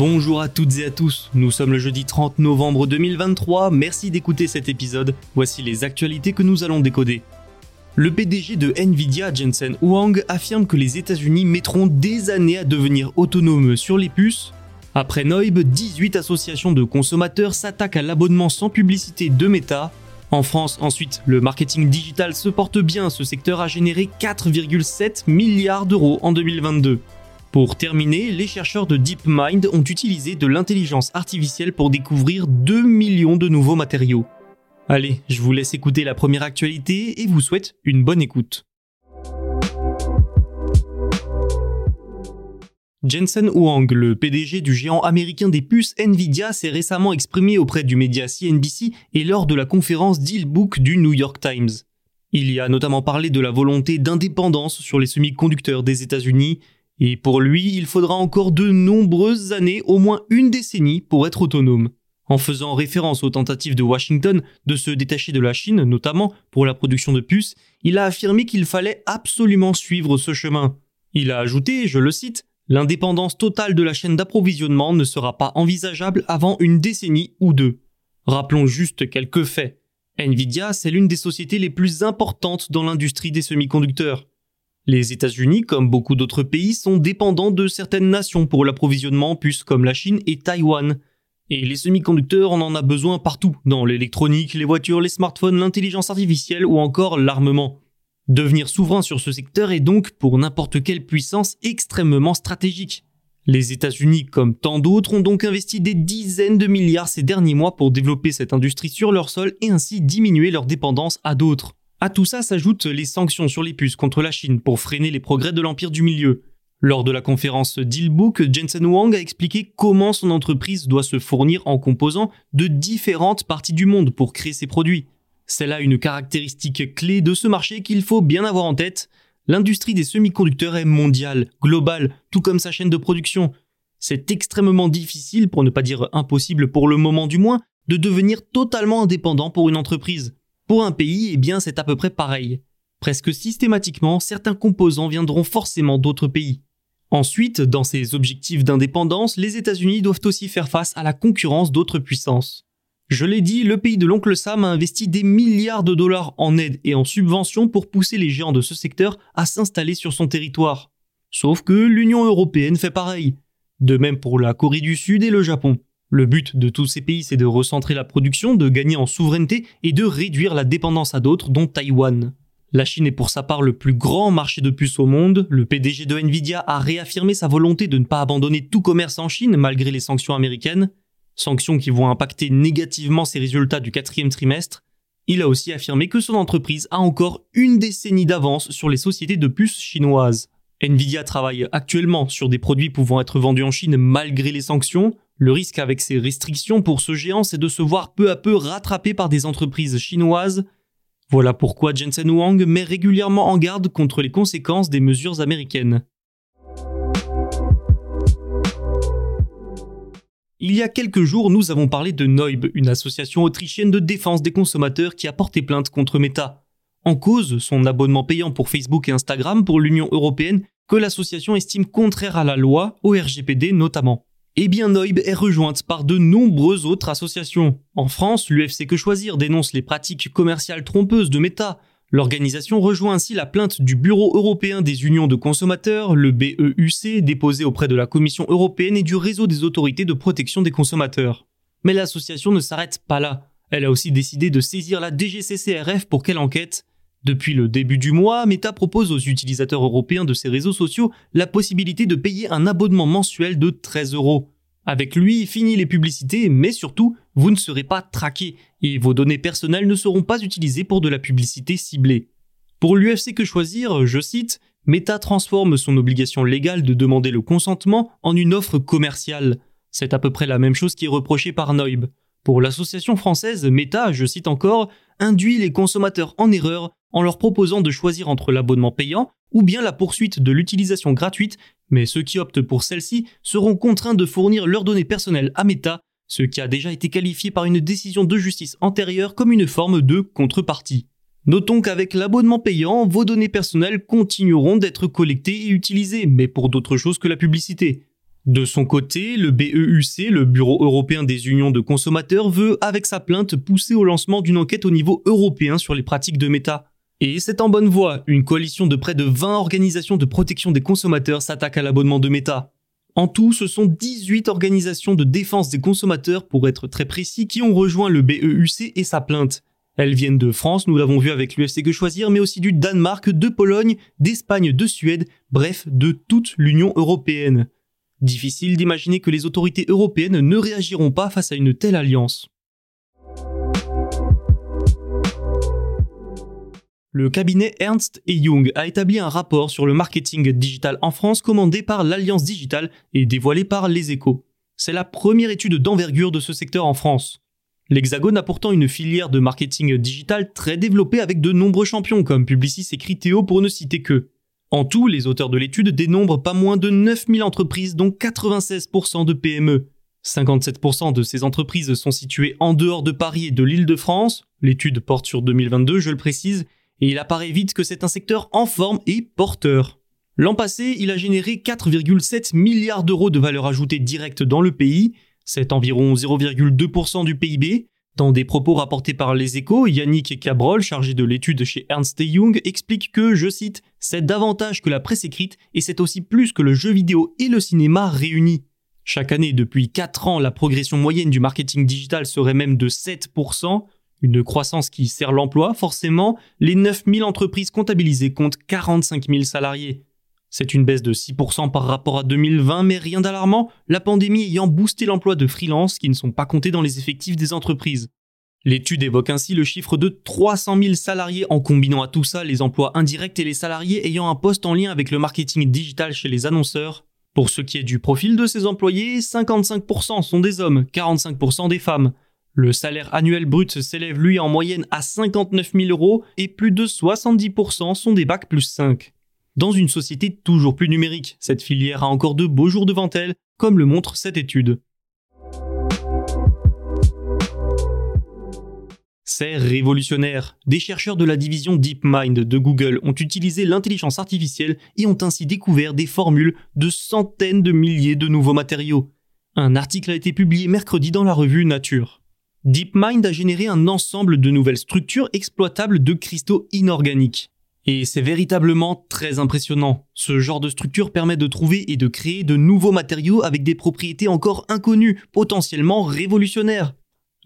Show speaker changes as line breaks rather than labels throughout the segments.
Bonjour à toutes et à tous, nous sommes le jeudi 30 novembre 2023, merci d'écouter cet épisode, voici les actualités que nous allons décoder. Le PDG de Nvidia, Jensen Huang, affirme que les États-Unis mettront des années à devenir autonomes sur les puces. Après Noib, 18 associations de consommateurs s'attaquent à l'abonnement sans publicité de Meta. En France, ensuite, le marketing digital se porte bien, ce secteur a généré 4,7 milliards d'euros en 2022. Pour terminer, les chercheurs de DeepMind ont utilisé de l'intelligence artificielle pour découvrir 2 millions de nouveaux matériaux. Allez, je vous laisse écouter la première actualité et vous souhaite une bonne écoute. Jensen Huang, le PDG du géant américain des puces Nvidia, s'est récemment exprimé auprès du média CNBC et lors de la conférence Dealbook du New York Times. Il y a notamment parlé de la volonté d'indépendance sur les semi-conducteurs des États-Unis, et pour lui, il faudra encore de nombreuses années, au moins une décennie, pour être autonome. En faisant référence aux tentatives de Washington de se détacher de la Chine, notamment pour la production de puces, il a affirmé qu'il fallait absolument suivre ce chemin. Il a ajouté, je le cite, L'indépendance totale de la chaîne d'approvisionnement ne sera pas envisageable avant une décennie ou deux. Rappelons juste quelques faits. Nvidia, c'est l'une des sociétés les plus importantes dans l'industrie des semi-conducteurs. Les États-Unis, comme beaucoup d'autres pays, sont dépendants de certaines nations pour l'approvisionnement en puces comme la Chine et Taïwan. Et les semi-conducteurs, on en a besoin partout, dans l'électronique, les voitures, les smartphones, l'intelligence artificielle ou encore l'armement. Devenir souverain sur ce secteur est donc, pour n'importe quelle puissance, extrêmement stratégique. Les États-Unis, comme tant d'autres, ont donc investi des dizaines de milliards ces derniers mois pour développer cette industrie sur leur sol et ainsi diminuer leur dépendance à d'autres. À tout ça s'ajoutent les sanctions sur les puces contre la Chine pour freiner les progrès de l'empire du milieu. Lors de la conférence Dealbook, Jensen Huang a expliqué comment son entreprise doit se fournir en composants de différentes parties du monde pour créer ses produits. C'est là une caractéristique clé de ce marché qu'il faut bien avoir en tête. L'industrie des semi-conducteurs est mondiale, globale, tout comme sa chaîne de production. C'est extrêmement difficile, pour ne pas dire impossible pour le moment du moins, de devenir totalement indépendant pour une entreprise. Pour un pays, eh bien c'est à peu près pareil. Presque systématiquement, certains composants viendront forcément d'autres pays. Ensuite, dans ces objectifs d'indépendance, les États-Unis doivent aussi faire face à la concurrence d'autres puissances. Je l'ai dit, le pays de l'oncle Sam a investi des milliards de dollars en aide et en subventions pour pousser les géants de ce secteur à s'installer sur son territoire. Sauf que l'Union européenne fait pareil. De même pour la Corée du Sud et le Japon. Le but de tous ces pays, c'est de recentrer la production, de gagner en souveraineté et de réduire la dépendance à d'autres, dont Taïwan. La Chine est pour sa part le plus grand marché de puces au monde. Le PDG de Nvidia a réaffirmé sa volonté de ne pas abandonner tout commerce en Chine malgré les sanctions américaines, sanctions qui vont impacter négativement ses résultats du quatrième trimestre. Il a aussi affirmé que son entreprise a encore une décennie d'avance sur les sociétés de puces chinoises. Nvidia travaille actuellement sur des produits pouvant être vendus en Chine malgré les sanctions. Le risque avec ces restrictions pour ce géant, c'est de se voir peu à peu rattrapé par des entreprises chinoises. Voilà pourquoi Jensen Huang met régulièrement en garde contre les conséquences des mesures américaines. Il y a quelques jours, nous avons parlé de Neub, une association autrichienne de défense des consommateurs qui a porté plainte contre Meta. En cause, son abonnement payant pour Facebook et Instagram pour l'Union européenne, que l'association estime contraire à la loi, au RGPD notamment. Eh bien, Noib est rejointe par de nombreuses autres associations. En France, l'UFC Que Choisir dénonce les pratiques commerciales trompeuses de Meta. L'organisation rejoint ainsi la plainte du Bureau européen des unions de consommateurs, le BEUC, déposée auprès de la Commission européenne et du réseau des autorités de protection des consommateurs. Mais l'association ne s'arrête pas là. Elle a aussi décidé de saisir la DGCCRF pour qu'elle enquête. Depuis le début du mois, Meta propose aux utilisateurs européens de ses réseaux sociaux la possibilité de payer un abonnement mensuel de 13 euros. Avec lui, fini les publicités, mais surtout, vous ne serez pas traqué et vos données personnelles ne seront pas utilisées pour de la publicité ciblée. Pour l'UFC que choisir, je cite, Meta transforme son obligation légale de demander le consentement en une offre commerciale. C'est à peu près la même chose qui est reprochée par Noib. Pour l'association française, Meta, je cite encore, induit les consommateurs en erreur en leur proposant de choisir entre l'abonnement payant ou bien la poursuite de l'utilisation gratuite, mais ceux qui optent pour celle-ci seront contraints de fournir leurs données personnelles à Meta, ce qui a déjà été qualifié par une décision de justice antérieure comme une forme de contrepartie. Notons qu'avec l'abonnement payant, vos données personnelles continueront d'être collectées et utilisées, mais pour d'autres choses que la publicité. De son côté, le BEUC, le Bureau européen des unions de consommateurs, veut, avec sa plainte, pousser au lancement d'une enquête au niveau européen sur les pratiques de Meta. Et c'est en bonne voie, une coalition de près de 20 organisations de protection des consommateurs s'attaque à l'abonnement de Meta. En tout, ce sont 18 organisations de défense des consommateurs, pour être très précis, qui ont rejoint le BEUC et sa plainte. Elles viennent de France, nous l'avons vu avec l'UFC Que Choisir, mais aussi du Danemark, de Pologne, d'Espagne, de Suède, bref, de toute l'Union européenne. Difficile d'imaginer que les autorités européennes ne réagiront pas face à une telle alliance. Le cabinet Ernst Young a établi un rapport sur le marketing digital en France commandé par l'Alliance Digitale et dévoilé par Les Échos. C'est la première étude d'envergure de ce secteur en France. L'Hexagone a pourtant une filière de marketing digital très développée avec de nombreux champions comme Publicis et Criteo pour ne citer que. En tout, les auteurs de l'étude dénombrent pas moins de 9000 entreprises dont 96% de PME. 57% de ces entreprises sont situées en dehors de Paris et de l'île de France. L'étude porte sur 2022, je le précise, et il apparaît vite que c'est un secteur en forme et porteur. L'an passé, il a généré 4,7 milliards d'euros de valeur ajoutée directe dans le pays, c'est environ 0,2% du PIB. Dans des propos rapportés par les échos, Yannick Cabrol, chargé de l'étude chez Ernst Young, explique que, je cite, c'est davantage que la presse écrite et c'est aussi plus que le jeu vidéo et le cinéma réunis. Chaque année, depuis 4 ans, la progression moyenne du marketing digital serait même de 7%, une croissance qui sert l'emploi, forcément, les 9000 entreprises comptabilisées comptent 45 000 salariés. C'est une baisse de 6% par rapport à 2020, mais rien d'alarmant, la pandémie ayant boosté l'emploi de freelance qui ne sont pas comptés dans les effectifs des entreprises. L'étude évoque ainsi le chiffre de 300 000 salariés en combinant à tout ça les emplois indirects et les salariés ayant un poste en lien avec le marketing digital chez les annonceurs. Pour ce qui est du profil de ces employés, 55% sont des hommes, 45% des femmes. Le salaire annuel brut s'élève lui en moyenne à 59 000 euros et plus de 70% sont des bacs plus 5. Dans une société toujours plus numérique, cette filière a encore de beaux jours devant elle, comme le montre cette étude. C'est révolutionnaire. Des chercheurs de la division DeepMind de Google ont utilisé l'intelligence artificielle et ont ainsi découvert des formules de centaines de milliers de nouveaux matériaux. Un article a été publié mercredi dans la revue Nature. DeepMind a généré un ensemble de nouvelles structures exploitables de cristaux inorganiques. Et c'est véritablement très impressionnant. Ce genre de structure permet de trouver et de créer de nouveaux matériaux avec des propriétés encore inconnues, potentiellement révolutionnaires.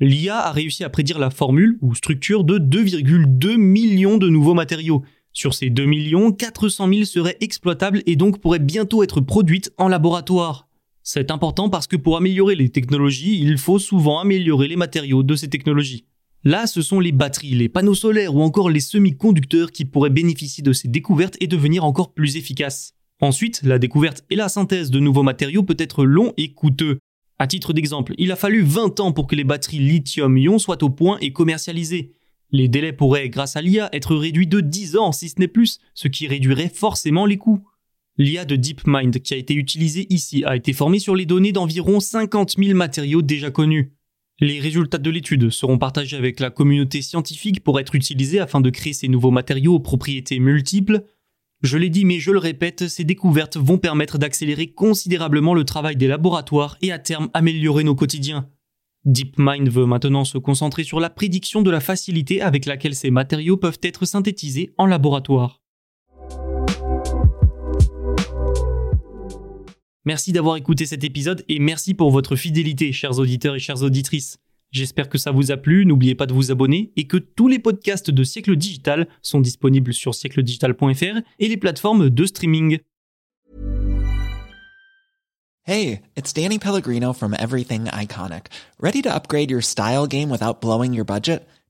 L'IA a réussi à prédire la formule ou structure de 2,2 millions de nouveaux matériaux. Sur ces 2 millions, 400 000 seraient exploitables et donc pourraient bientôt être produites en laboratoire. C'est important parce que pour améliorer les technologies, il faut souvent améliorer les matériaux de ces technologies. Là, ce sont les batteries, les panneaux solaires ou encore les semi-conducteurs qui pourraient bénéficier de ces découvertes et devenir encore plus efficaces. Ensuite, la découverte et la synthèse de nouveaux matériaux peut être long et coûteux. À titre d'exemple, il a fallu 20 ans pour que les batteries lithium-ion soient au point et commercialisées. Les délais pourraient, grâce à l'IA, être réduits de 10 ans si ce n'est plus, ce qui réduirait forcément les coûts. L'IA de DeepMind qui a été utilisée ici a été formée sur les données d'environ 50 000 matériaux déjà connus. Les résultats de l'étude seront partagés avec la communauté scientifique pour être utilisés afin de créer ces nouveaux matériaux aux propriétés multiples. Je l'ai dit mais je le répète, ces découvertes vont permettre d'accélérer considérablement le travail des laboratoires et à terme améliorer nos quotidiens. DeepMind veut maintenant se concentrer sur la prédiction de la facilité avec laquelle ces matériaux peuvent être synthétisés en laboratoire. Merci d'avoir écouté cet épisode et merci pour votre fidélité, chers auditeurs et chères auditrices. J'espère que ça vous a plu, n'oubliez pas de vous abonner et que tous les podcasts de Siècle Digital sont disponibles sur siècledigital.fr et les plateformes de streaming.
Hey, it's Danny Pellegrino from Everything Iconic. Ready to upgrade your style game without blowing your budget?